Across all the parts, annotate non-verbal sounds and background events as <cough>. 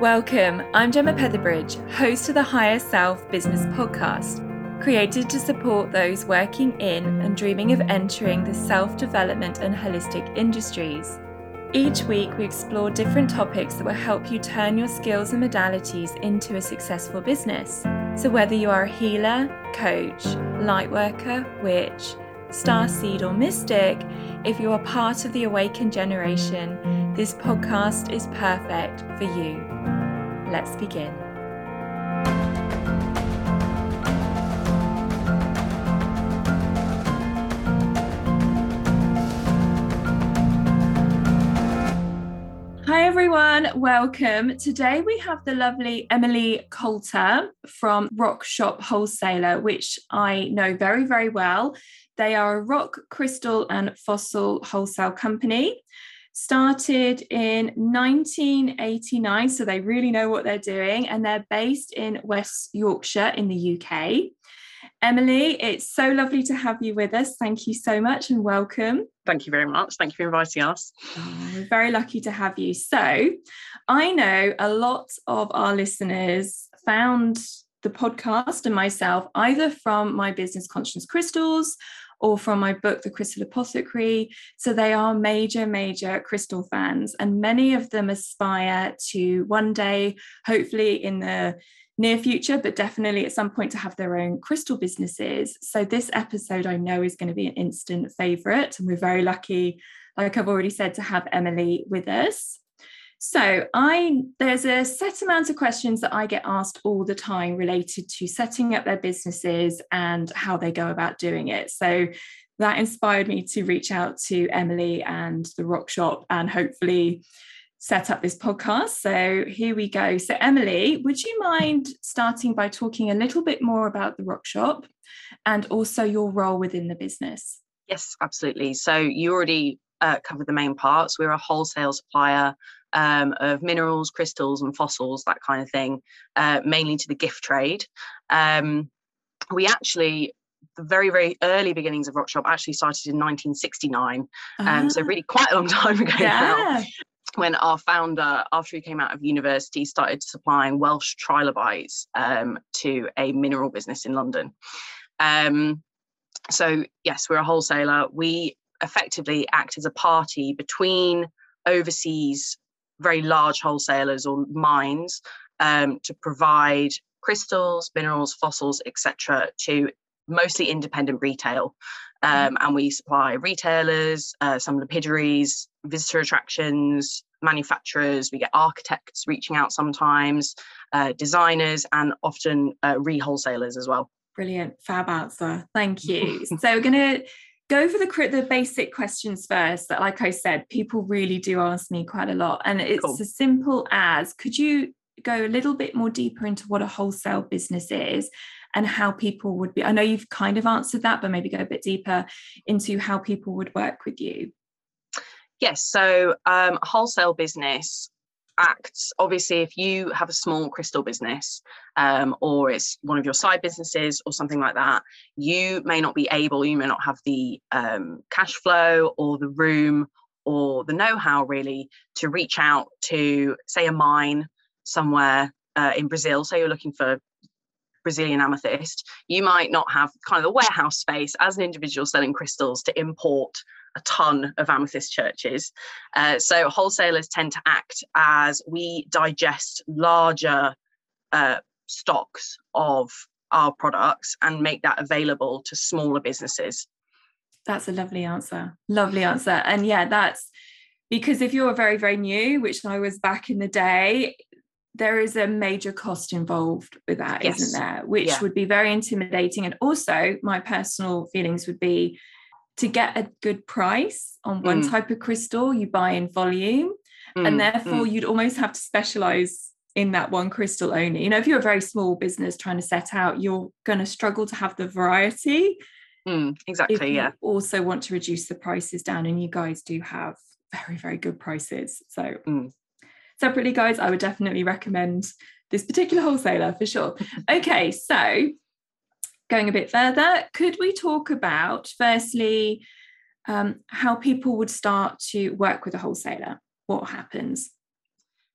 Welcome, I'm Gemma Petherbridge, host of the Higher Self Business Podcast, created to support those working in and dreaming of entering the self development and holistic industries. Each week, we explore different topics that will help you turn your skills and modalities into a successful business. So, whether you are a healer, coach, lightworker, witch, star seed, or mystic, if you are part of the awakened generation, this podcast is perfect for you. Let's begin. Hi everyone, welcome. Today we have the lovely Emily Coulter from Rock Shop Wholesaler, which I know very, very well. They are a rock, crystal, and fossil wholesale company started in 1989, so they really know what they're doing, and they're based in West Yorkshire in the UK. Emily, it's so lovely to have you with us. Thank you so much and welcome. Thank you very much. Thank you for inviting us. Oh, we're very lucky to have you. So, I know a lot of our listeners found the podcast and myself either from my business conscience crystals or from my book, The Crystal Apothecary. So they are major, major crystal fans, and many of them aspire to one day, hopefully in the near future, but definitely at some point to have their own crystal businesses. So this episode I know is going to be an instant favorite, and we're very lucky, like I've already said, to have Emily with us. So I there's a set amount of questions that I get asked all the time related to setting up their businesses and how they go about doing it. So that inspired me to reach out to Emily and the Rock Shop and hopefully set up this podcast. So here we go. So Emily, would you mind starting by talking a little bit more about the Rock Shop and also your role within the business? Yes, absolutely. So you already uh, covered the main parts. We're a wholesale supplier um, of minerals, crystals, and fossils, that kind of thing, uh, mainly to the gift trade. Um, we actually the very very early beginnings of rock shop actually started in 1969 um, so ah. really quite a long <laughs> time ago yeah. now when our founder after he came out of university started supplying welsh trilobites um, to a mineral business in london um, so yes we're a wholesaler we effectively act as a party between overseas very large wholesalers or mines um, to provide crystals, minerals, fossils, etc., to mostly independent retail. Um, mm-hmm. and we supply retailers, uh, some lapidaries, visitor attractions, manufacturers. We get architects reaching out sometimes, uh, designers, and often uh, re-wholesalers as well. Brilliant, fab answer. Thank you. <laughs> so we're going to go for the the basic questions first that like i said people really do ask me quite a lot and it's cool. as simple as could you go a little bit more deeper into what a wholesale business is and how people would be i know you've kind of answered that but maybe go a bit deeper into how people would work with you yes so um, a wholesale business acts obviously if you have a small crystal business um, or it's one of your side businesses or something like that you may not be able you may not have the um, cash flow or the room or the know-how really to reach out to say a mine somewhere uh, in brazil. Say you're looking for Brazilian amethyst, you might not have kind of the warehouse space as an individual selling crystals to import a ton of amethyst churches. Uh, so wholesalers tend to act as we digest larger uh, stocks of our products and make that available to smaller businesses. That's a lovely answer. Lovely answer. And yeah, that's because if you're very, very new, which I was back in the day, there is a major cost involved with that, yes. not there? Which yeah. would be very intimidating. And also, my personal feelings would be to get a good price on one mm. type of crystal, you buy in volume. Mm. And therefore, mm. you'd almost have to specialize in that one crystal only. You know, if you're a very small business trying to set out, you're going to struggle to have the variety. Mm, exactly. yeah. Also, want to reduce the prices down, and you guys do have very, very good prices. So, mm. Separately, guys, I would definitely recommend this particular wholesaler for sure. <laughs> okay, so going a bit further, could we talk about firstly um, how people would start to work with a wholesaler? What happens?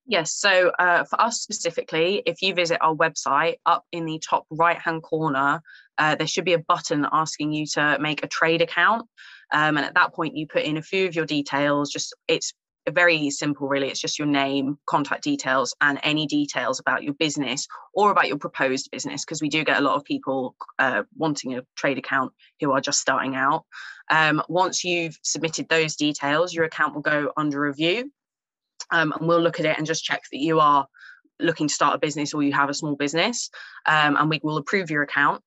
Yes. So uh, for us specifically, if you visit our website, up in the top right hand corner, uh, there should be a button asking you to make a trade account. Um, and at that point, you put in a few of your details. Just it's very simple, really. It's just your name, contact details, and any details about your business or about your proposed business, because we do get a lot of people uh, wanting a trade account who are just starting out. Um, once you've submitted those details, your account will go under review um, and we'll look at it and just check that you are looking to start a business or you have a small business um, and we will approve your account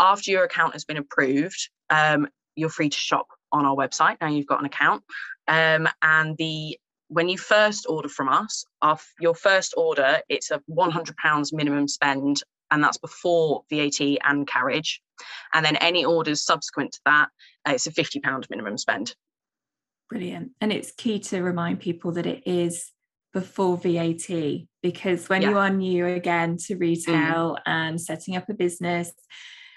after your account has been approved um, you're free to shop on our website now you've got an account um, and the when you first order from us off your first order it's a 100 pounds minimum spend and that's before vat and carriage and then any orders subsequent to that uh, it's a 50 pound minimum spend Brilliant. And it's key to remind people that it is before VAT because when yeah. you are new again to mm. retail mm. and setting up a business,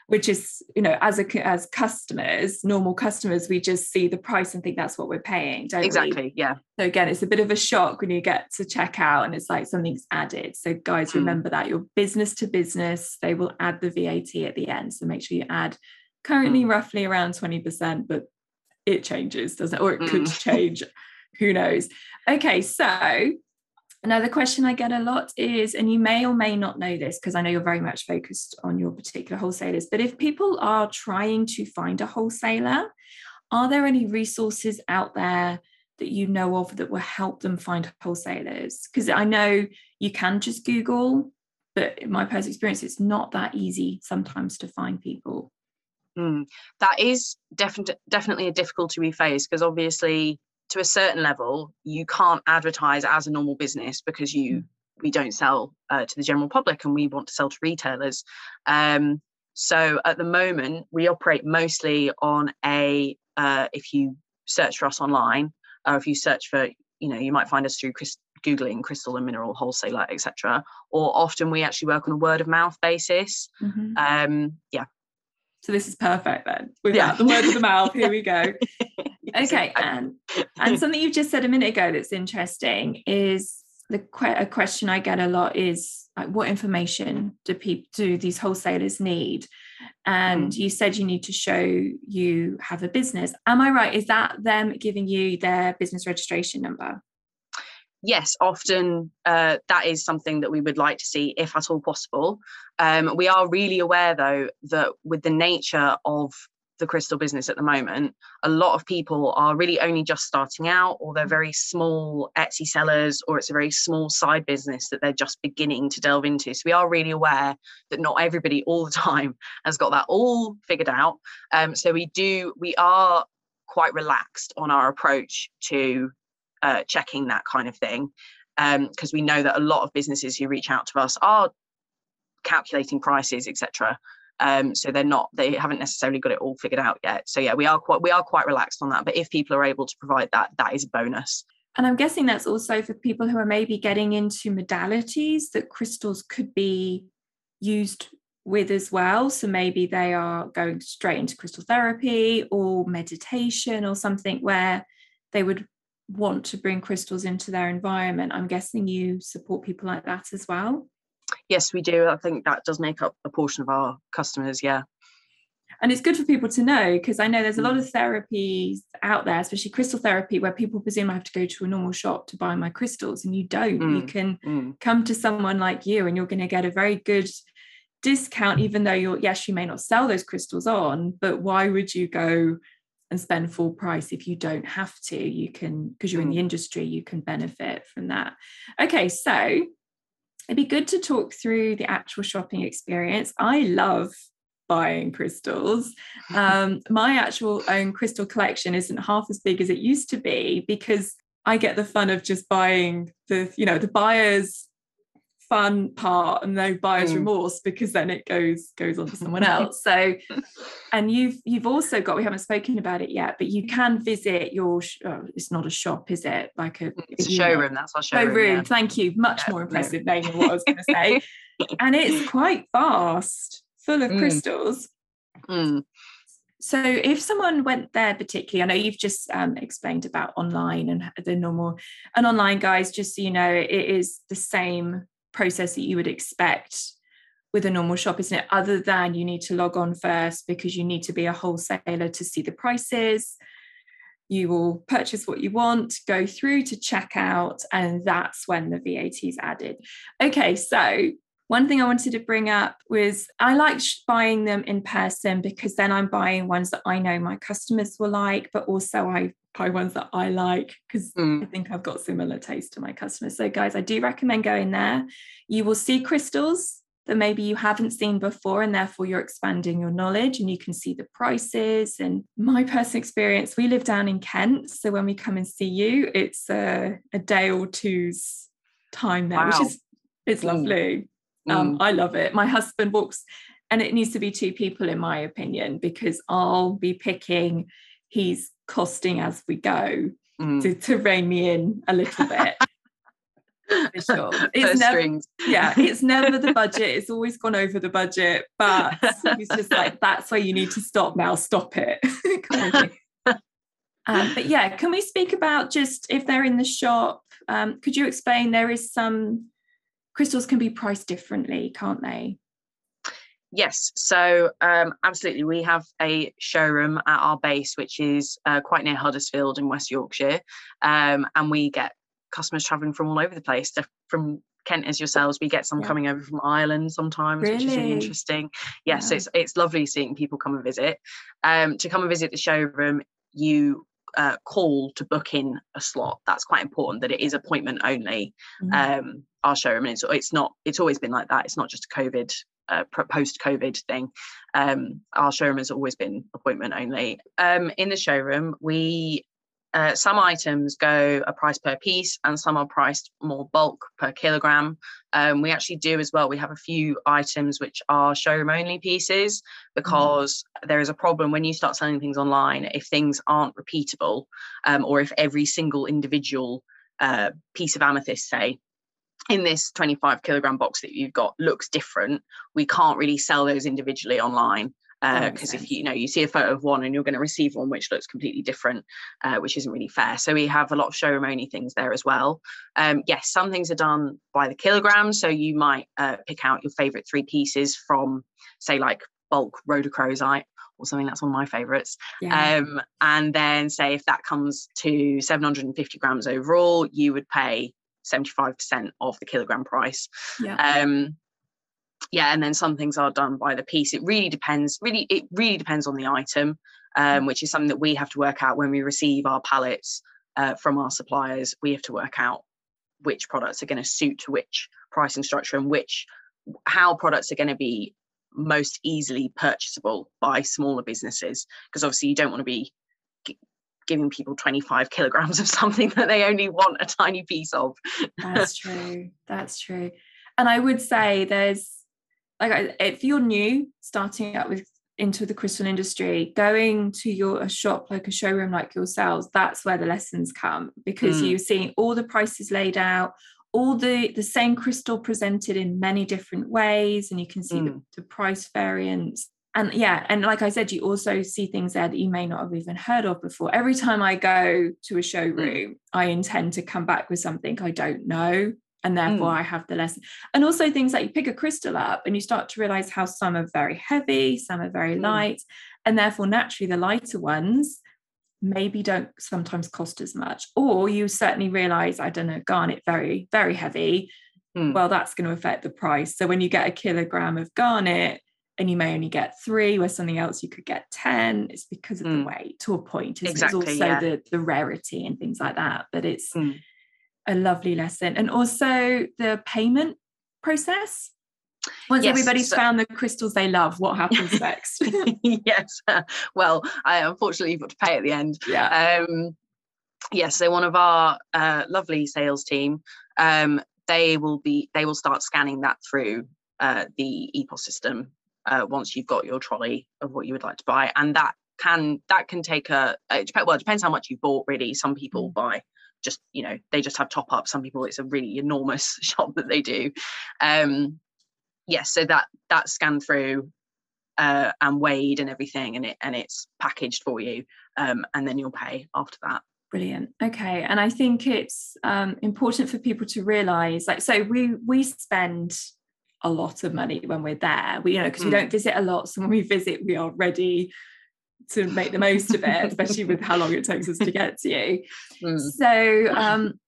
which is you know as a as customers normal customers we just see the price and think that's what we're paying don't exactly we? yeah so again it's a bit of a shock when you get to check out and it's like something's added so guys mm. remember that your business to business they will add the vat at the end so make sure you add currently mm. roughly around 20% but it changes, doesn't it? Or it could mm. change. Who knows? Okay, so another question I get a lot is, and you may or may not know this because I know you're very much focused on your particular wholesalers, but if people are trying to find a wholesaler, are there any resources out there that you know of that will help them find wholesalers? Because I know you can just Google, but in my personal experience, it's not that easy sometimes to find people. Mm. That is definitely definitely a difficulty we face because obviously to a certain level you can't advertise as a normal business because you mm. we don't sell uh, to the general public and we want to sell to retailers. Um, so at the moment we operate mostly on a uh, if you search for us online or if you search for you know you might find us through Chris, googling crystal and mineral wholesaler etc or often we actually work on a word of mouth basis mm-hmm. um, yeah so this is perfect then. With yeah. the word of the mouth. Here we go. <laughs> Okay, and and something you've just said a minute ago that's interesting is the a question I get a lot is like, what information do people do these wholesalers need? And mm. you said you need to show you have a business. Am I right? Is that them giving you their business registration number? yes, often uh, that is something that we would like to see, if at all possible. Um, we are really aware, though, that with the nature of the crystal business at the moment, a lot of people are really only just starting out, or they're very small Etsy sellers, or it's a very small side business that they're just beginning to delve into. So we are really aware that not everybody all the time <laughs> has got that all figured out. Um, so we do, we are quite relaxed on our approach to uh, checking that kind of thing because um, we know that a lot of businesses who reach out to us are calculating prices etc um, so they're not they haven't necessarily got it all figured out yet so yeah we are quite we are quite relaxed on that but if people are able to provide that that is a bonus and i'm guessing that's also for people who are maybe getting into modalities that crystals could be used with as well so maybe they are going straight into crystal therapy or meditation or something where they would want to bring crystals into their environment. I'm guessing you support people like that as well. Yes, we do. I think that does make up a portion of our customers. Yeah. And it's good for people to know because I know there's a lot mm. of therapies out there, especially crystal therapy, where people presume I have to go to a normal shop to buy my crystals, and you don't. Mm. You can mm. come to someone like you, and you're going to get a very good discount, even though you're, yes, you may not sell those crystals on, but why would you go and spend full price if you don't have to you can because you're in the mm. industry you can benefit from that okay so it'd be good to talk through the actual shopping experience. I love buying crystals. <laughs> Um, my actual own crystal collection isn't half as big as it used to be because i get the fun of just buying the you know the buyers fun part and no buyer's mm. remorse because then it goes goes on to someone <laughs> else so <laughs> and you've you've also got we haven't spoken about it yet but you can visit your oh, it's not a shop is it like a, it's a showroom know, that's our showroom, showroom yeah. thank you much yeah, more impressive yeah. name than what i was going <laughs> to say and it's quite vast full of mm. crystals mm. So, if someone went there particularly, I know you've just um, explained about online and the normal, and online guys, just so you know, it is the same process that you would expect with a normal shop, isn't it? Other than you need to log on first because you need to be a wholesaler to see the prices. You will purchase what you want, go through to checkout, and that's when the VAT is added. Okay, so one thing I wanted to bring up was I like buying them in person because then I'm buying ones that I know my customers will like, but also I buy ones that I like because mm. I think I've got similar taste to my customers. So, guys, I do recommend going there. You will see crystals that maybe you haven't seen before, and therefore you're expanding your knowledge and you can see the prices. And my personal experience, we live down in Kent. So, when we come and see you, it's a, a day or two's time there, wow. which is it's lovely. Um, mm. I love it. My husband walks, and it needs to be two people, in my opinion, because I'll be picking, he's costing as we go mm. to, to rein me in a little <laughs> bit. For sure. <laughs> It's never, yeah, <laughs> it's never the budget. It's always gone over the budget, but he's just like, that's where you need to stop now, stop it. um, but yeah, can we speak about just if they're in the shop? Um, could you explain there is some crystals can be priced differently, can't they? Yes, so um, absolutely. We have a showroom at our base, which is uh, quite near Huddersfield in West Yorkshire. Um, and we get customers traveling from all over the place, from Kent as yourselves. We get some yeah. coming over from Ireland sometimes, really? which is really interesting. Yes, yeah. so it's, it's lovely seeing people come and visit. Um, to come and visit the showroom, you uh, call to book in a slot. That's quite important that it is appointment only. Mm-hmm. Um, our showroom, and it's, it's not. It's always been like that. It's not just a COVID uh, post COVID thing. Um, our showroom has always been appointment only. Um, in the showroom, we uh, some items go a price per piece and some are priced more bulk per kilogram. Um, we actually do as well. We have a few items which are showroom only pieces because mm. there is a problem when you start selling things online. If things aren't repeatable, um, or if every single individual uh, piece of amethyst, say, in this 25 kilogram box that you've got looks different, we can't really sell those individually online because uh, if you, know you see a photo of one and you're going to receive one which looks completely different uh, which isn't really fair. So we have a lot of showroom only things there as well. Um, yes some things are done by the kilogram so you might uh, pick out your favorite three pieces from say like bulk rhodochrosite or something that's one of my favorites. Yeah. um, and then say if that comes to 750 grams overall you would pay 75% of the kilogram price. Yeah. um, yeah and then some things are done by the piece. It really depends really it really depends on the item um, which is something that we have to work out when we receive our pallets uh, from our suppliers. We have to work out which products are going to suit to which pricing structure and which how products are going to be most easily purchasable by smaller businesses. Because obviously you don't want to be giving people 25 kilograms of something that they only want a tiny piece of that's <laughs> true that's true and i would say there's like if you're new starting out with into the crystal industry going to your a shop like a showroom like yourselves that's where the lessons come because mm. you're seeing all the prices laid out all the the same crystal presented in many different ways and you can see mm. the, the price variance and yeah and like i said you also see things there that you may not have even heard of before every time i go to a showroom mm. i intend to come back with something i don't know and therefore mm. I have the lesson. And also things like you pick a crystal up and you start to realize how some are very heavy, some are very mm. light, and therefore naturally the lighter ones maybe don't sometimes cost as much. Or you certainly realize, I don't know, garnet very, very heavy. Mm. Well, that's going to affect the price. So when you get a kilogram of garnet, and you may only get three, where something else you could get 10. It's because of mm. the weight to a point. Exactly, it's also yeah. the, the rarity and things like that. But it's mm a lovely lesson. And also the payment process. Once yes, everybody's so, found the crystals they love, what happens <laughs> next? <laughs> yes. <laughs> Well, I unfortunately you've got to pay at the end. Yeah. Um, yes. So one of our uh, lovely sales team, um, they will be they will start scanning that through uh, the EPOS system uh, once you've got your trolley of what you would like to buy, and that can that can take a it depends, well it depends how much you've bought really. Some people mm. buy just you know they just have top up some people it's a really enormous <laughs> shop that they do um yes yeah, so that that scan through uh, and weighed and everything, and it and it's packaged for you, um, and then you'll pay after that. Brilliant. Okay, and I think it's um, important for people to realise, like, so we we spend a lot of money when we're there. We you know because mm. we don't visit a lot, so when we visit, we are ready to make the most of it, especially with how long it takes us to get to you. <laughs> Mm. So um,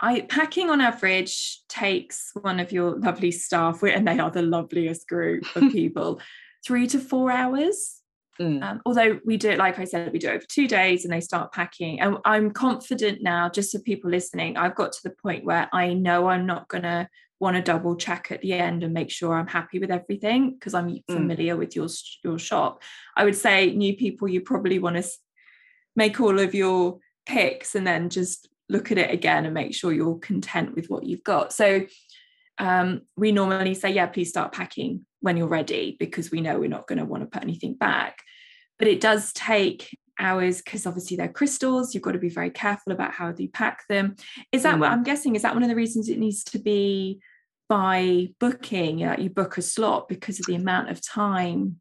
I packing on average takes one of your lovely staff, and they are the loveliest group of <laughs> people, three to four hours. Mm. Um, although we do it, like I said, we do it over two days and they start packing. And I'm confident now, just for people listening, I've got to the point where I know I'm not going to want to double check at the end and make sure I'm happy with everything because I'm mm. familiar with your your shop. I would say new people, you probably want to make all of your picks and then just look at it again and make sure you're content with what you've got. So um, we normally say, yeah, please start packing when you're ready because we know we're not going to want to put anything back. But it does take hours because obviously they're crystals. You've got to be very careful about how you pack them. Is that mm. what I'm guessing? Is that one of the reasons it needs to be by booking you, know, you book a slot because of the amount of time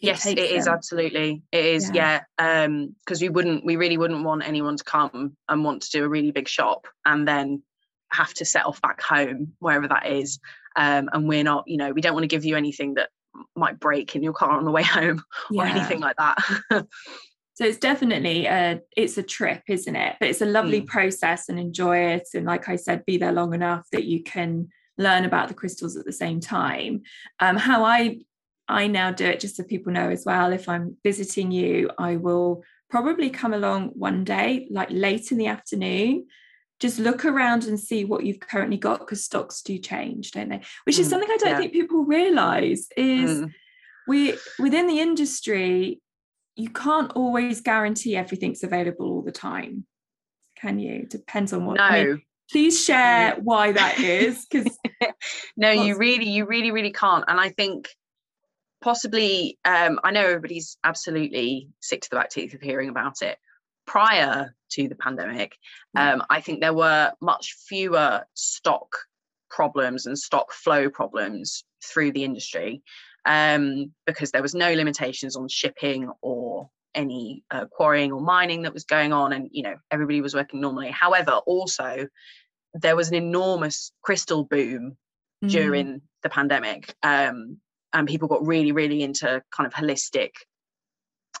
yes it is them. absolutely it is yeah, yeah. um because we wouldn't we really wouldn't want anyone to come and want to do a really big shop and then have to set off back home wherever that is um and we're not you know we don't want to give you anything that might break in your car on the way <laughs> home yeah. or anything like that <laughs> so it's definitely a it's a trip isn't it but it's a lovely mm. process and enjoy it and like i said be there long enough that you can learn about the crystals at the same time. Um, how I I now do it, just so people know as well. If I'm visiting you, I will probably come along one day, like late in the afternoon, just look around and see what you've currently got because stocks do change, don't they? Which is mm, something I don't yeah. think people realize is mm. we within the industry, you can't always guarantee everything's available all the time. Can you? Depends on what. No, I mean, please share why that is because <laughs> no you really you really really can't. And i think possibly um, i know everybody's absolutely sick to the back teeth of hearing about it prior to the pandemic. Um, i think there were much fewer stock problems and stock flow problems through the industry um, because there was no limitations on shipping or any uh, quarrying or mining that was going on and you know everybody was working normally. However also there was an enormous crystal boom mm. during the pandemic um, and people got really really into kind of holistic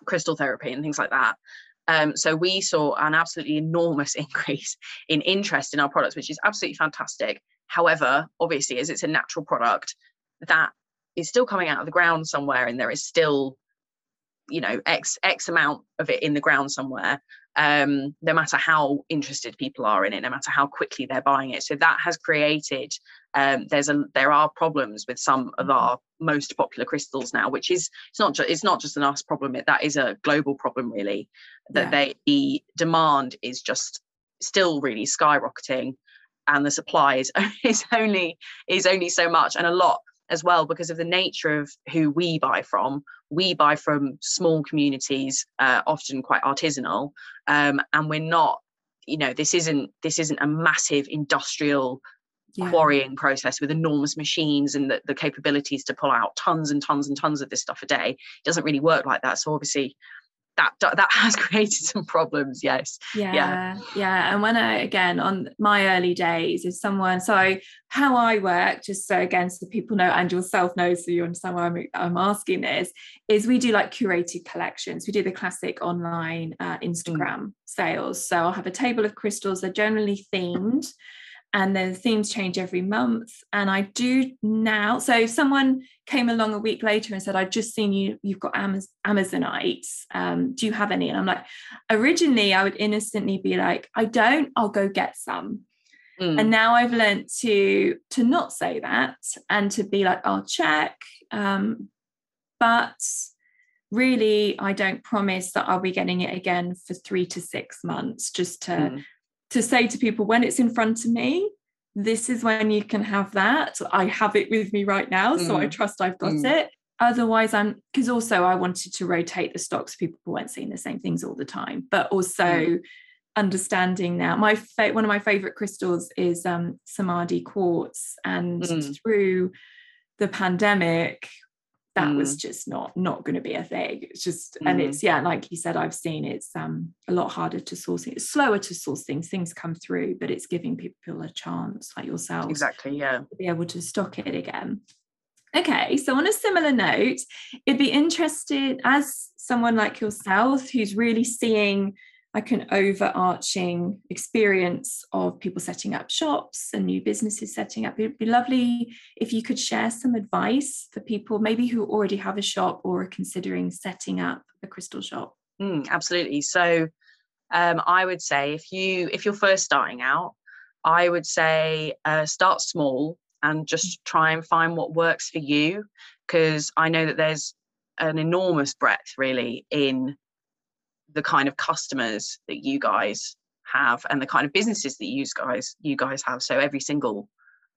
crystal therapy and things like that. Um, so we saw an absolutely enormous <laughs> increase in interest in our products which is absolutely fantastic. However obviously as it's a natural product that is still coming out of the ground somewhere and there is still you know x x amount of it in the ground somewhere um, no matter how interested people are in it no matter how quickly they're buying it so that has created um, there's a there are problems with some of mm-hmm. our most popular crystals now which is it's not just it's not just an us problem it, that is a global problem really that yeah. they the demand is just still really skyrocketing and the supply is, <laughs> is only is only so much and a lot as well because of the nature of who we buy from. We buy from small communities, uh, often quite artisanal, um, and we're not. You know, this isn't this isn't a massive industrial yeah. quarrying process with enormous machines and the, the capabilities to pull out tons and tons and tons of this stuff a day. It doesn't really work like that. So obviously, that that <laughs> has created some problems yes. Yeah. Yeah yeah and when i again on my early days if someone so how i work just so again so people know and yourself know so you understand why i'm, I'm asking this is we do like curated collections. We do the classic online uh, instagram mm. sales. So i'll have a table of crystals. They're generally themed and the themes change every month. And i do now so if someone came along a week later and said i've just seen you you've got Amaz- amazonites um, do you have any? And i'm like originally i would innocently be like i don't i'll go get some. Mm. and now i've learned to to not say that and to be like i'll check um, but really i don't promise that i'll be getting it again for three to six months just to mm to say to people when it's in front of me this is when you can have that i have it with me right now so i mm. trust i've got mm. it otherwise i'm because also i wanted to rotate the stocks people weren't seeing the same things all the time but also mm. understanding now my fa- one of my favorite crystals is um samadhi quartz and mm. through the pandemic that mm. was just not not going to be a thing it's just mm. and it's yeah like you said i've seen it's um a lot harder to source it's slower to source things things come through but it's giving people a chance like yourself exactly yeah to be able to stock it again okay so on a similar note it'd be interested as someone like yourself who's really seeing like an overarching experience of people setting up shops and new businesses setting up. It'd be lovely if you could share some advice for people maybe who already have a shop or are considering setting up a crystal shop. Mm, absolutely. So um, I would say if you if you're first starting out, I would say uh, start small and just try and find what works for you because I know that there's an enormous breadth really in the kind of customers that you guys have and the kind of businesses that you guys you guys have so every single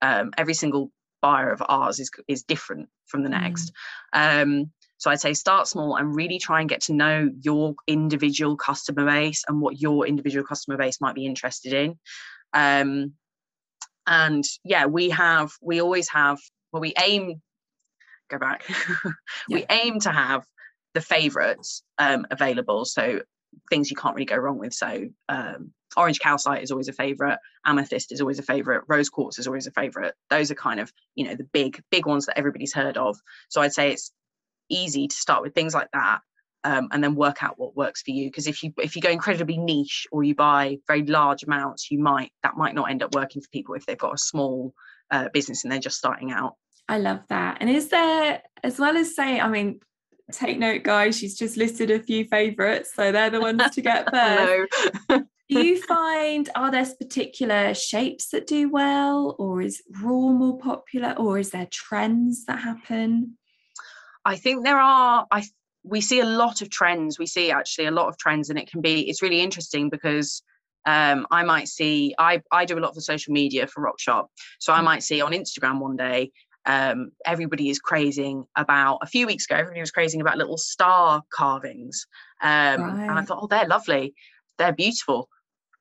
um, every single buyer of ours is is different from the mm. next mm. um, so I'd say start small and really try and get to know your individual customer base and what your individual customer base might be interested in. Um, and yeah, we have, we always have, well, we aim, go back, <laughs> we aim to have the favorites um, available. So things you can't really go wrong with. So um, orange calcite is always a favorite. Amethyst is always a favorite. Rose quartz is always a favorite. Those are kind of you know the big big ones that everybody's heard of. So I'd say it's easy to start with things like that. Um, and then work out what works for you because if you if you go incredibly niche or you buy very large amounts you might that might not end up working for people if they've got a small uh, business and they're just starting out I love that. And is there, as well as saying, I mean, take note, guys, she's just listed a few favourites, so they're the ones to get <laughs> first. <laughs> do you find are there particular shapes that do well, or is raw more popular, or is there trends that happen? I think there are. I we see a lot of trends. We see actually a lot of trends, and it can be. It's really interesting because um, I might see. I I do a lot for social media for Rock Shop, so I mm. might see on Instagram one day um, everybody is crazing about a few weeks ago everybody was crazing about little star carvings um, right. and i thought oh they're lovely. They're beautiful.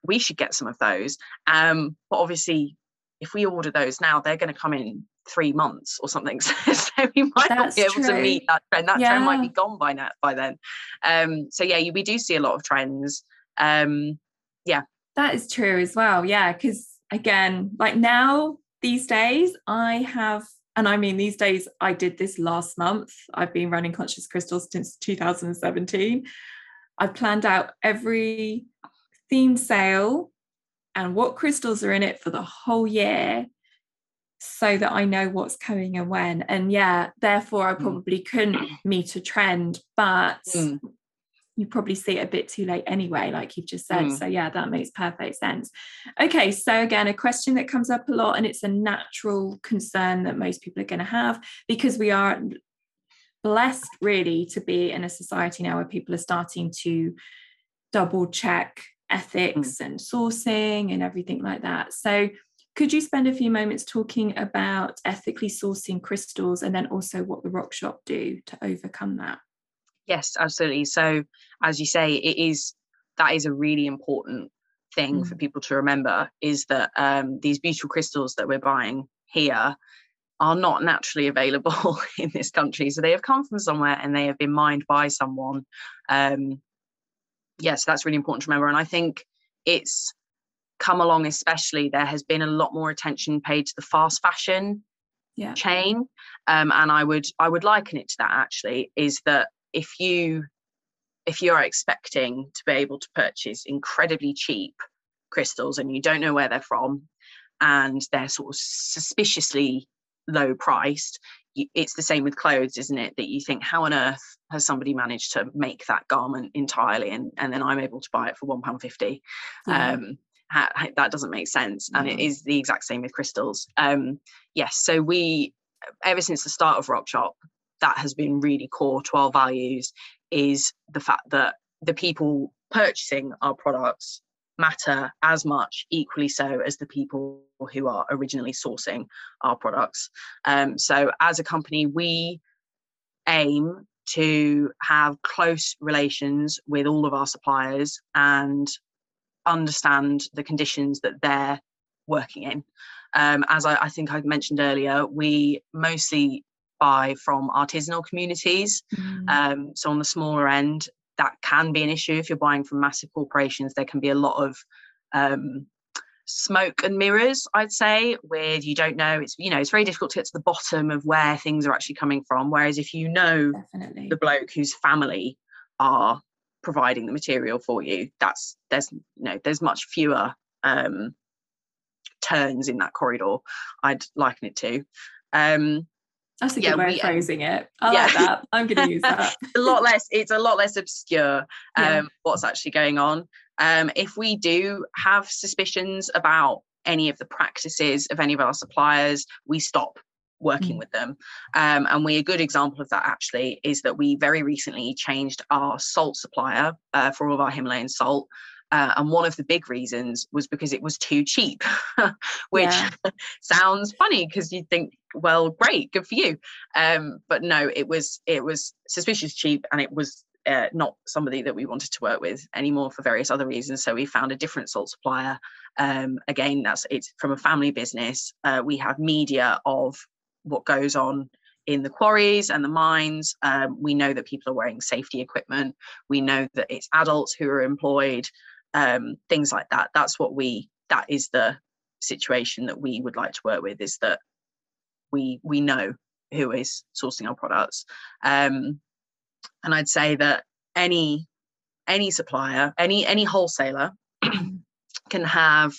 We should get some of those. Um, but obviously if we order those now they're going to come in three months or something <laughs> so, we might That's not be able true. to meet that trend. That yeah. trend might be gone by now by then. Um, so yeah we do see a lot of trends. Um, yeah. That is true as well yeah because again like now these days i have and I mean, these days, I did this last month. I've been running Conscious Crystals since 2017. I've planned out every theme sale and what crystals are in it for the whole year so that I know what's coming and when. And yeah, therefore, I mm. probably couldn't meet a trend, but mm you probably see it a bit too late anyway, like you've just said. Mm. So, yeah, that makes perfect sense. Okay, so again, a question that comes up a lot, and it's a natural concern that most people are going to have because we are blessed really to be in a society now where people are starting to double check ethics mm. and sourcing and everything like that. So, could you spend a few moments talking about ethically sourcing crystals and then also what the Rock Shop do to overcome that? Yes, absolutely. So, as you say, it is that is a really important thing mm. for people to remember is that um, these beautiful crystals that we're buying here are not naturally available <laughs> in this country. So they have come from somewhere and they have been mined by someone. Um, yes, that's really important to remember. And I think it's come along, especially there has been a lot more attention paid to the fast fashion yeah. chain. Um, and I would I would liken it to that actually, is that if you if you're expecting to be able to purchase incredibly cheap crystals and you don't know where they're from and they're sort of suspiciously low priced it's the same with clothes isn't it? That you think how on earth has somebody managed to make that garment entirely and, and then i'm able to buy it for one pound fifty? Um, that doesn't make sense. And it is the exact same with crystals. Um, yes so we ever since the start of rock shop that has been really core to our values is the fact that the people purchasing our products matter as much equally so as the people who are originally sourcing our products. Um, so as a company we aim to have close relations with all of our suppliers and understand the conditions that they're working in. Um, as I, I, think I mentioned earlier, we mostly buy from artisanal communities. Mm. Um, so on the smaller end, that can be an issue if you're buying from massive corporations. There can be a lot of um, smoke and mirrors i'd say where you don't know it's you know it's very difficult to get to the bottom of where things are actually coming from whereas if you know Definitely. the bloke whose family are providing the material for you that's there's you know there's much fewer um turns in that corridor i'd liken it to um that's a good yeah, way we, of phrasing it. I yeah. like that. I'm going to use <laughs> that. a lot less. It's a lot less obscure. Um, yeah. what's actually going on. Um, if we do have suspicions about any of the practices of any of our suppliers, we stop working mm. with them. Um, and we a good example of that actually is that we very recently changed our salt supplier uh, for all of our Himalayan salt. Uh, and one of the big reasons was because it was too cheap, <laughs> which <laughs> sounds funny because you'd think, well, great, good for you. Um, but no, it was it was suspicious cheap, and it was uh, not somebody that we wanted to work with anymore for various other reasons. So we found a different salt supplier. Um, again, that's it's from a family business. Uh, we have media of what goes on in the quarries and the mines. Um, we know that people are wearing safety equipment. We know that it's adults who are employed. Um, things like that. That's what we. That is the situation that we would like to work with. Is that we we know who is sourcing our products. Um, and I'd say that any any supplier, any any wholesaler <clears throat> can have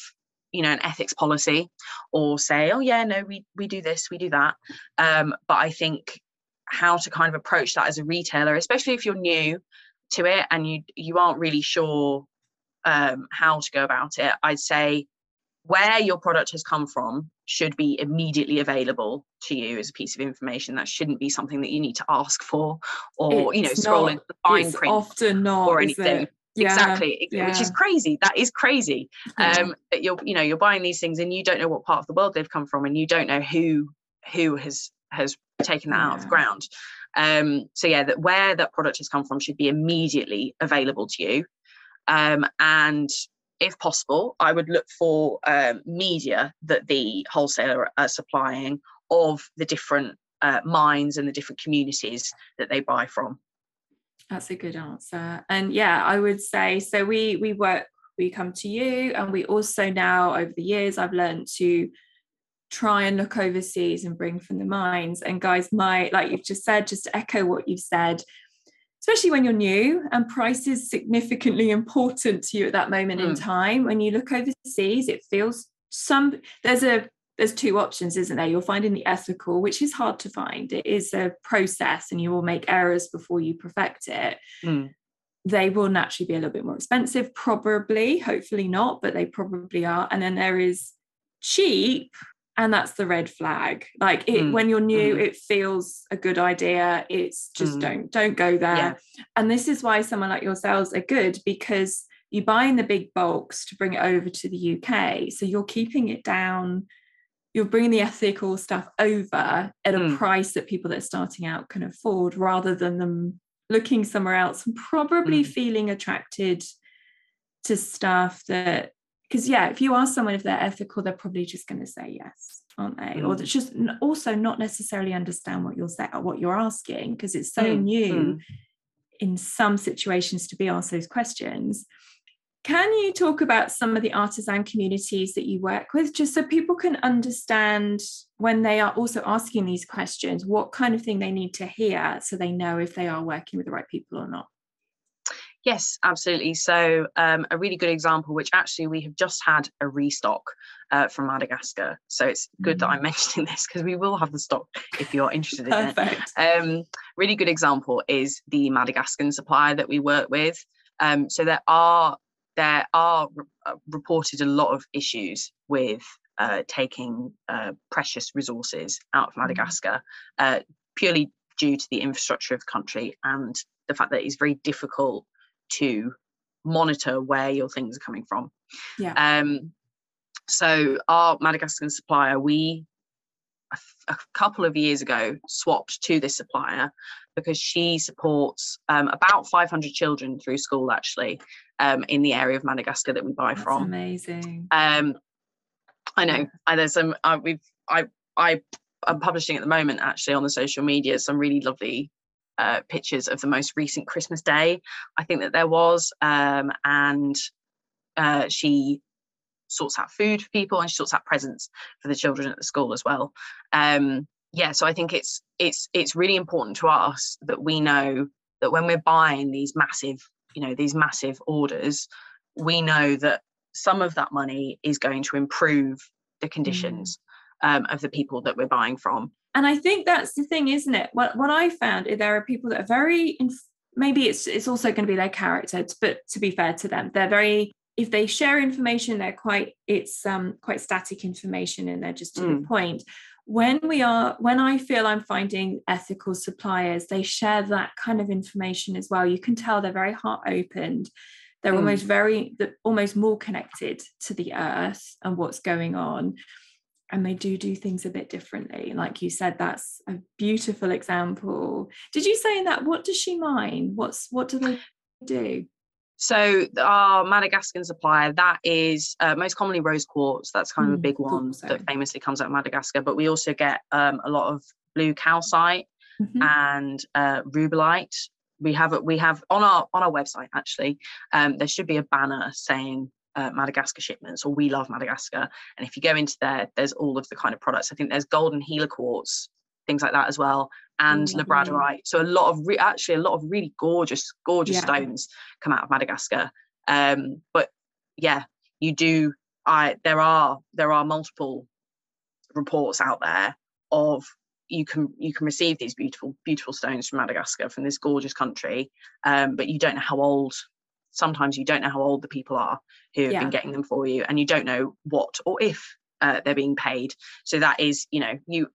you know an ethics policy or say oh yeah no we we do this we do that um, but i think how to kind of approach that as a retailer especially if you're new to it and you you aren't really sure um, how to go about it i'd say where your product has come from should be immediately available to you as a piece of information. That shouldn't be something that you need to ask for or it's you know scroll not, into the fine print often not or anything. yeah, exactly yeah. which is crazy. That is crazy. Yeah. um that you're you know you're buying these things and you don't know what part of the world they've come from and you don't know who who has has taken that out of the ground. Um so yeah that where that product has come from should be immediately available to you. Um and if possible, I would look for um, media that the wholesaler are supplying of the different uh, mines and the different communities that they buy from. That's a good answer. And yeah, I would say so. We we work, we come to you, and we also now over the years I've learned to try and look overseas and bring from the mines. And guys, my like you've just said, just to echo what you've said, especially when you're new and price is significantly important to you at that moment mm. in time. When you look overseas it feels some there's a there's two options isn't there? You're finding the ethical which is hard to find. It is a process and you will make errors before you perfect it. Mm. they will naturally be a little bit more expensive probably hopefully not but they probably are. And then there is cheap and that's the red flag like it mm. when you're new mm. it feels a good idea it's just mm. don't don't go there yeah. and this is why someone like yourselves are good because you buy in the big bulks to bring it over to the UK so you're keeping it down you're bringing the ethical stuff over at a mm. price that people that are starting out can afford rather than them looking somewhere else and probably mm. feeling attracted to stuff that because yeah if you ask someone if they're ethical they're probably just going to say yes aren't they mm. or just also not necessarily understand what you're saying or what you're asking because it's so mm. new mm. in some situations to be asked those questions can you talk about some of the artisan communities that you work with just so people can understand when they are also asking these questions what kind of thing they need to hear so they know if they are working with the right people or not Yes, absolutely. So, um, a really good example, which actually we have just had a restock uh, from Madagascar. So, it's good mm. that I'm <laughs> mentioning this because we will have the stock if you're interested in it. Um, really good example is the Madagascan supplier that we work with. Um, so, there are there are uh, reported a lot of issues with uh, taking uh, precious resources out of mm. Madagascar, uh, purely due to the infrastructure of the country and the fact that it's very difficult to monitor where your things are coming from. Yeah. Um, so our Madagascan supplier, we a, a, couple of years ago swapped to this supplier because she supports um, about 500 children through school actually um, in the area of Madagascar that we buy That's from. Amazing. Um, I know. I, there's some. Uh, we've. I. I I'm publishing at the moment actually on the social media some really lovely uh, pictures of the most recent Christmas day. I think that there was, um, and uh, she sorts out food for people and she sorts out presents for the children at the school as well. Um, yeah, so I think it's it's it's really important to us that we know that when we're buying these massive, you know, these massive orders, we know that some of that money is going to improve the conditions mm. um, of the people that we're buying from. And I think that's the thing, isn't it? What what I found is there are people that are very maybe it's it's also going to be their character, but to be fair to them, they're very if they share information, they're quite it's um quite static information and they're just to mm. the point. When we are when I feel I'm finding ethical suppliers, they share that kind of information as well. You can tell they're very heart opened they're mm. almost very almost more connected to the earth and what's going on and they do do things a bit differently like you said that's a beautiful example did you say in that what does she mine what's what do they do so our Madagascan supplier, that is uh, most commonly rose quartz. That's kind of a mm, big one that famously comes out of Madagascar. But we also get um, a lot of blue calcite mm-hmm. and uh, rubellite, we have we have on our on our website actually um, there should be a banner saying uh, Madagascar shipments or we love Madagascar and if you go into there there's all of the kind of products I think there's golden healer quartz things like that as well and mm-hmm. labradorite so a lot of re- actually a lot of really gorgeous gorgeous yeah. stones come out of Madagascar um, but yeah you do I there are there are multiple reports out there of you can you can receive these beautiful beautiful stones from Madagascar from this gorgeous country um, but you don't know how old sometimes you don't know how old the people are who have yeah. been getting them for you and you don't know what or if uh, they're being paid so that is you know you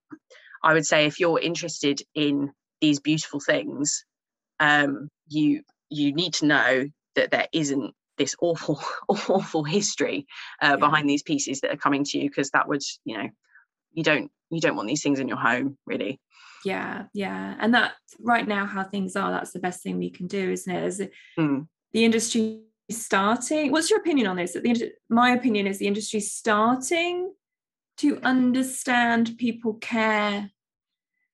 I would say if you're interested in these beautiful things um, you you need to know that there isn't this awful <laughs> awful history uh, yeah. behind these pieces that are coming to you because that would you know you don't you don't want these things in your home really yeah yeah and that right now how things are that's the best thing we can do isn't it mm. The industry starting what's your opinion on this the, my opinion is the industry starting to understand people care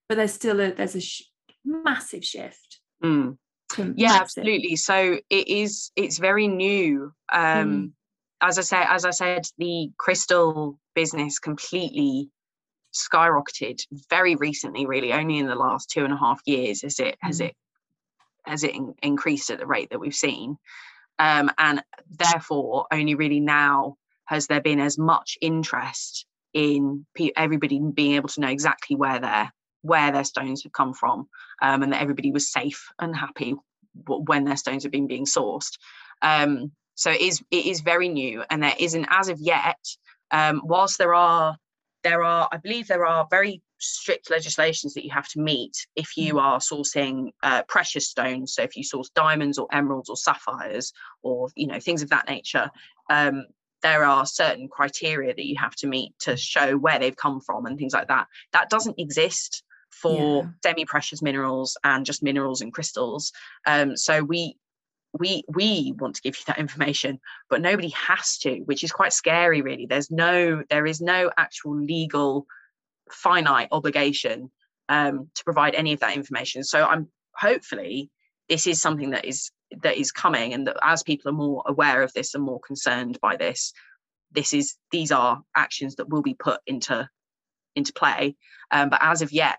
but there's still a there's a sh- massive shift mm. yeah massive. absolutely so it is it's very new um mm. as i said as i said the crystal business completely skyrocketed very recently, really only in the last two and a half years has it has mm. it has it in, increased at the rate that we've seen, um, and therefore only really now has there been as much interest in pe- everybody being able to know exactly where their where their stones have come from, um, and that everybody was safe and happy when their stones have been being sourced. Um, so it is it is very new, and there isn't as of yet. Um, whilst there are there are, I believe, there are very strict legislations that you have to meet if you mm. are sourcing uh, precious stones. So if you source diamonds or emeralds or sapphires or you know things of that nature, um, there are certain criteria that you have to meet to show where they've come from and things like that. That doesn't exist for yeah. semi-precious minerals and just minerals and crystals. Um, so we we we want to give you that information but nobody has to which is quite scary really there's no there is no actual legal finite obligation um, to provide any of that information so i'm hopefully this is something that is that is coming and that as people are more aware of this and more concerned by this this is these are actions that will be put into into play um, but as of yet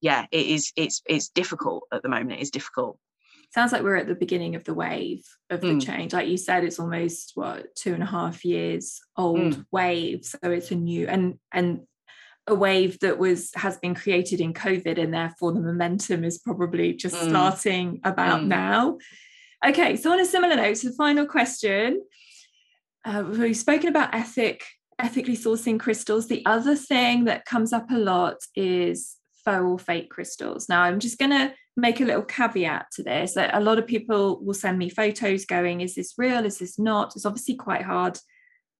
yeah it is it's it's difficult at the moment it is difficult sounds like we're at the beginning of the wave of the mm. change. Like you said, it's almost what two and a half years old mm. wave. So it's a new and and a wave that was has been created in COVID, and therefore the momentum is probably just mm. starting about mm. now. Okay, so on a similar note, so the final question. Uh, we've spoken about ethic, ethically sourcing crystals. The other thing that comes up a lot is faux or fake crystals. Now, I'm just going to make a little caveat to this that a lot of people will send me photos going, is this real? Is this not? It's obviously quite hard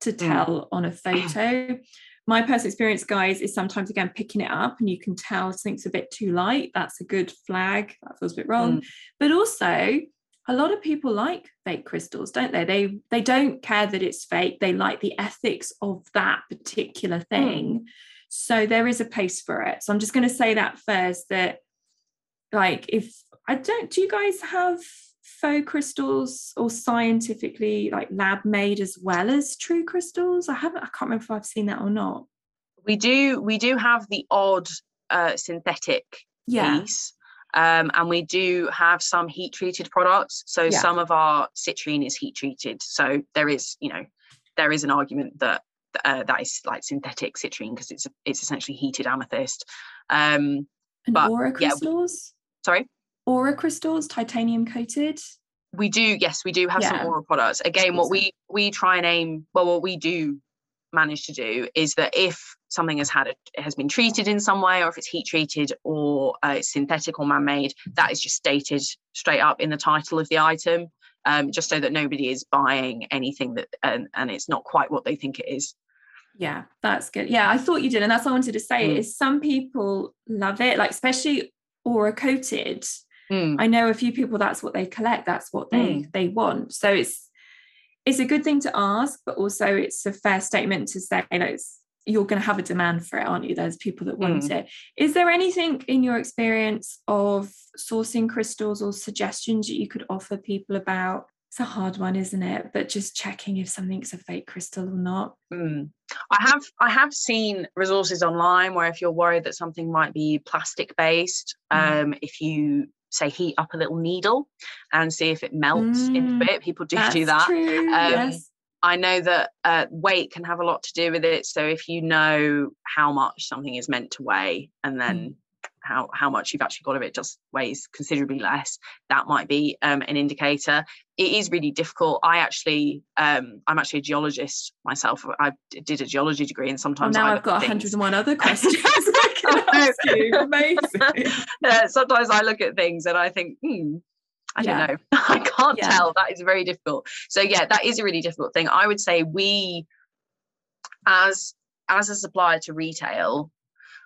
to mm. tell mm. on a photo. My personal experience, guys, is sometimes again picking it up and you can tell something's a bit too light. That's a good flag. That feels a bit wrong. Mm. But also, a lot of people like fake crystals don't they they they don't care that it's fake they like the ethics of that particular mm. thing mm. So there is a place for it. So I'm just going to say that first that like if I don't do you guys have faux crystals or scientifically like lab made as well as true crystals? I haven't I can't remember if I've seen that or not. We do we do have the odd uh, synthetic yeah. piece. Um, and we do have some heat treated products. So yeah. some of our citrine is heat treated. So there is, you know, there is an argument that uh, that is like synthetic citrine because it's it's essentially heated amethyst. Um, and but, aura crystals. Yeah, sorry. Aura crystals, titanium coated. We do, yes, we do have yeah. some aura products. Again, what we we try and aim, well, what we do manage to do is that if something has had a, has been treated in some way or if it's heat treated or uh, it's synthetic or man-made that is just stated straight up in the title of the item um, just so that nobody is buying anything that and, and it's not quite what they think it is yeah that's good yeah i thought you did and that's what i wanted to say mm. is some people love it like especially aura coated mm. i know a few people that's what they collect that's what they mm. they want so it's it's a good thing to ask, but also it's a fair statement to say, you know, you're going to have a demand for it, aren't you? There's people that want mm. it. Is there anything in your experience of sourcing crystals or suggestions that you could offer people about? It's a hard one, isn't it? But just checking if something's a fake crystal or not. Mm. I have I have seen resources online where if you're worried that something might be plastic based, mm. um, if you say heat up a little needle and see if it melts mm, into it. People do do that. True, um, yes. I know that uh, weight can have a lot to do with it. So if you know how much something is meant to weigh, and then mm. how how much you've actually got of it just weighs considerably less, that might be um, an indicator. It is really difficult. I actually, um, I'm actually a geologist myself. I did a geology degree, and sometimes well, now I've got 101 other <laughs> questions. Amazing. <laughs> sometimes I look at things and I think, hmm, I yeah. don't know. <laughs> I can't yeah. tell. That is very difficult. So yeah, that is a really difficult thing. I would say we as as a supplier to retail,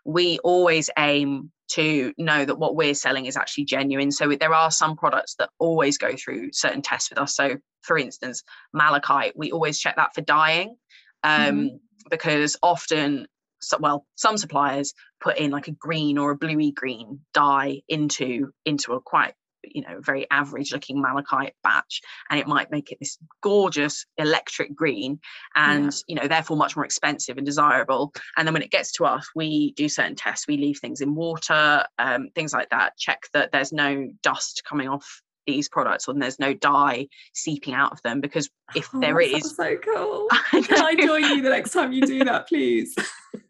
we always aim to know that what we're selling is actually genuine. So there are some products that always go through certain tests with us. So for instance, malachite, we always check that for dyeing. Um, mm-hmm. because often so, well some suppliers put in like a green or a bluey green dye into into a quite you know very average looking malachite batch and it might make it this gorgeous electric green and yeah. you know therefore much more expensive and desirable. And then when it gets to us we do certain tests. We leave things in water um, things like that check that there's no dust coming off these products and there's no dye seeping out of them because if oh, there is so cool. <laughs> I can I join you the next time you do that please <laughs>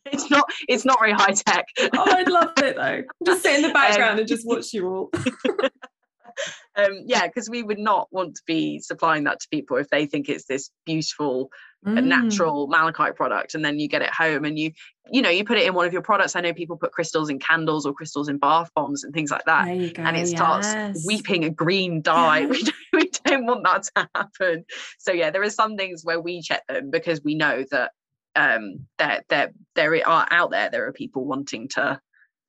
<laughs> it's not it's not very high tech. oh, I'd love it though. Just sit in the <laughs> background um, and just watch you all. <laughs> um, yeah, because we would not want to be supplying that to people if they think it's this beautiful, mm. natural malachite product, and then you get it home and you, you know, you put it in one of your products. I know people put crystals in candles or crystals in bath bombs and things like that, and it starts weeping a green dye. Yes. We, don't, we don't want that to happen. So yeah, there are some things where we check them because we know that um, there there there are out there there are people wanting to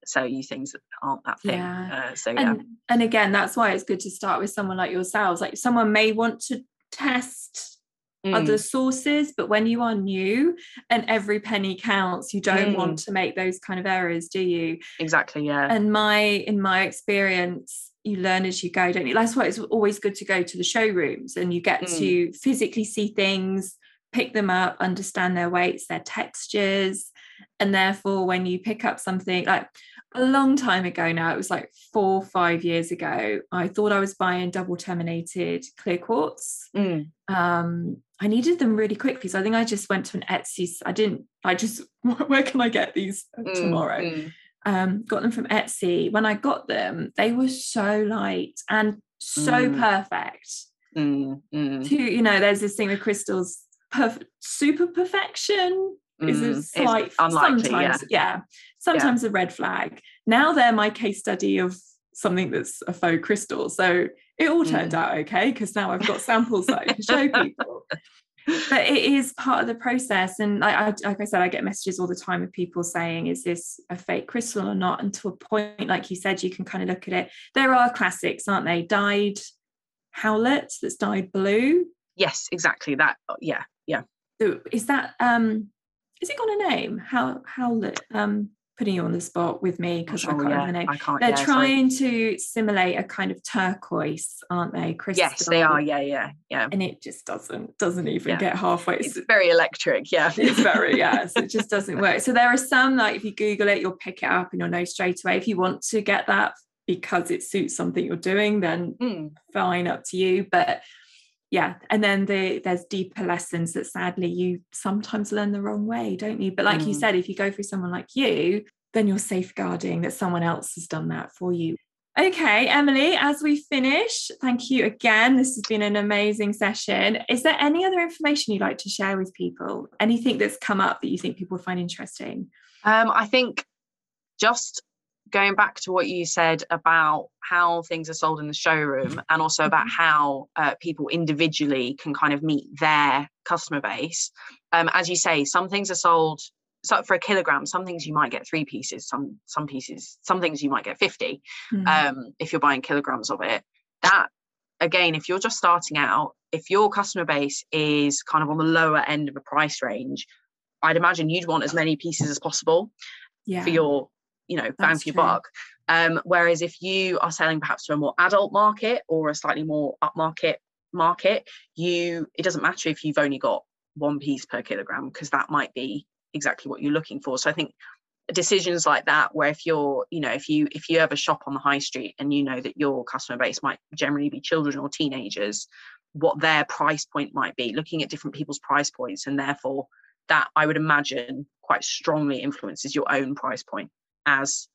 sell you things that aren't that thing. Yeah. Uh, so yeah. And, and again, that's why it's good to start with someone like yourselves. Like someone may want to test mm. other sources, but when you are new and every penny counts, you don't mm. want to make those kind of errors, do you? Exactly. Yeah. And my in my experience, you learn as you go, don't you? That's why it's always good to go to the showrooms and you get mm. to physically see things pick them up, understand their weights, their textures. And therefore, when you pick up something like a long time ago now, it was like four, five years ago, I thought I was buying double terminated clear quartz. Mm. Um, I needed them really quickly. So I think I just went to an Etsy. I didn't, I just, <laughs> where can I get these mm, tomorrow? Mm. Um, got them from Etsy. When I got them, they were so light and so mm. perfect. Mm, mm. To, you know, there's this thing with crystals perf- super perfection mm, is a mm, slight unlikely, sometimes yeah, yeah sometimes yeah. a red flag. Now they're my case study of something that's a faux crystal so it all turned mm. out okay because now i've got samples that i can show <laughs> people. But it is part of the process and I, I, like i said i get messages all the time of people saying is this a fake crystal or not? And to a point like you said you can kind of look at it. There are classics aren't they? Dyed howlite that's dyed blue. Yes exactly that yeah yeah so is that um is it got a name? How how um putting you on the spot with me because sure, I can't yeah, remember the name. They're yeah, trying sorry. to simulate a kind of turquoise, aren't they? Crystal. Yes, they are. Yeah, yeah, yeah. And it just doesn't doesn't even yeah. get halfway. It's very electric. Yeah, it's very yeah. so it just <laughs> doesn't work. So there are some like if you Google it, you'll pick it up and you'll know straight away. If you want to get that because it suits something you're doing, then mm. fine, up to you. But yeah and then the, there's deeper lessons that sadly you sometimes learn the wrong way don't you? But like mm. you said if you go through someone like you then you're safeguarding that someone else has done that for you. Okay emily as we finish thank you again. This has been an amazing session. Is there any other information you'd like to share with people? Anything that's come up that you think people find interesting? Um, i think just going back to what you said about how things are sold in the showroom and also about mm-hmm. how uh, people individually can kind of meet their customer base um, as you say some things are sold so for a kilogram some things you might get three pieces some some pieces some things you might get 50 mm. um, if you're buying kilograms of it that again if you're just starting out if your customer base is kind of on the lower end of a price range i'd imagine you'd want as many pieces as possible yeah. for your you know bang for your buck um, whereas if you are selling perhaps to a more adult market or a slightly more upmarket market you it doesn't matter if you've only got one piece per kilogram because that might be exactly what you're looking for. So i think decisions like that where if you're you know if you if you have a shop on the high street and you know that your customer base might generally be children or teenagers what their price point might be looking at different people's price points and therefore that i would imagine quite strongly influences your own price point as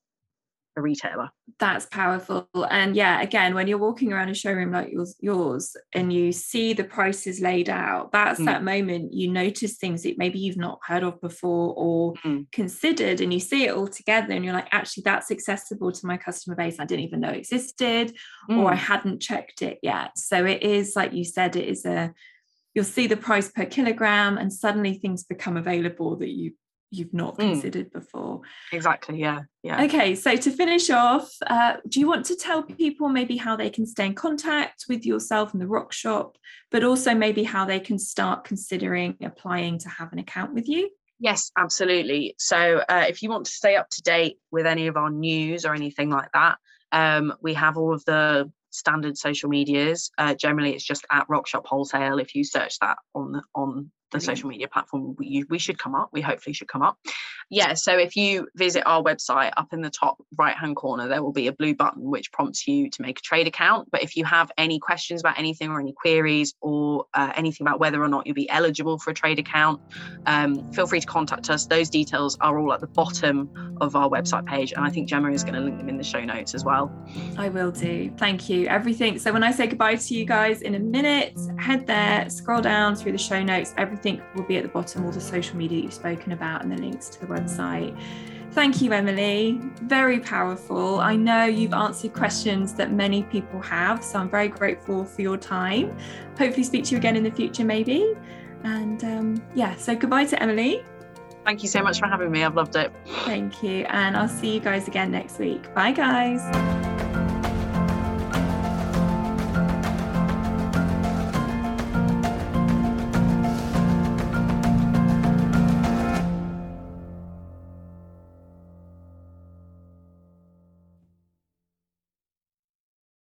a retailer. That's powerful. And yeah, again, when you're walking around a showroom like yours, yours and you see the prices laid out, that's mm. that moment you notice things that maybe you've not heard of before or mm. considered, and you see it all together, and you're like, actually, that's accessible to my customer base. I didn't even know existed, mm. or I mm. hadn't checked it yet. So it is, like you said, it is a you'll see the price per kilogram, and suddenly things become available that you you've not hmm. considered mm. before. Exactly. Yeah. Yeah. Okay. So to finish off, uh, do you want to tell people maybe how they can stay in contact with yourself and the Rock Shop, but also maybe how they can start considering applying to have an account with you? Yes, absolutely. So uh, if you want to stay up to date with any of our news or anything like that, um, we have all of the standard social medias. Uh, generally, it's just at Rock Shop Wholesale. If you search that on on the social media platform we, we should come up we hopefully should come up. Yeah so if you visit our website up in the top right hand corner there will be a blue button which prompts you to make a trade account. But if you have any questions about anything or any queries or uh, anything about whether or not you'll be eligible for a trade account um, feel free to contact us. Those details are all at the bottom of our website page and i think gemma is going to link them in the show notes as well. I will do. Thank you. Everything. So when i say goodbye to you guys in a minute head there scroll down through the show notes everything everything will be at the bottom, all the social media you've spoken about, and the links to the website. Thank you, Emily. Very powerful. I know you've answered questions that many people have, so I'm very grateful for your time. Hopefully, speak to you again in the future, maybe. And um, yeah, so goodbye to Emily. Thank you so much for having me. I've loved it. Thank you. And I'll see you guys again next week. Bye, guys.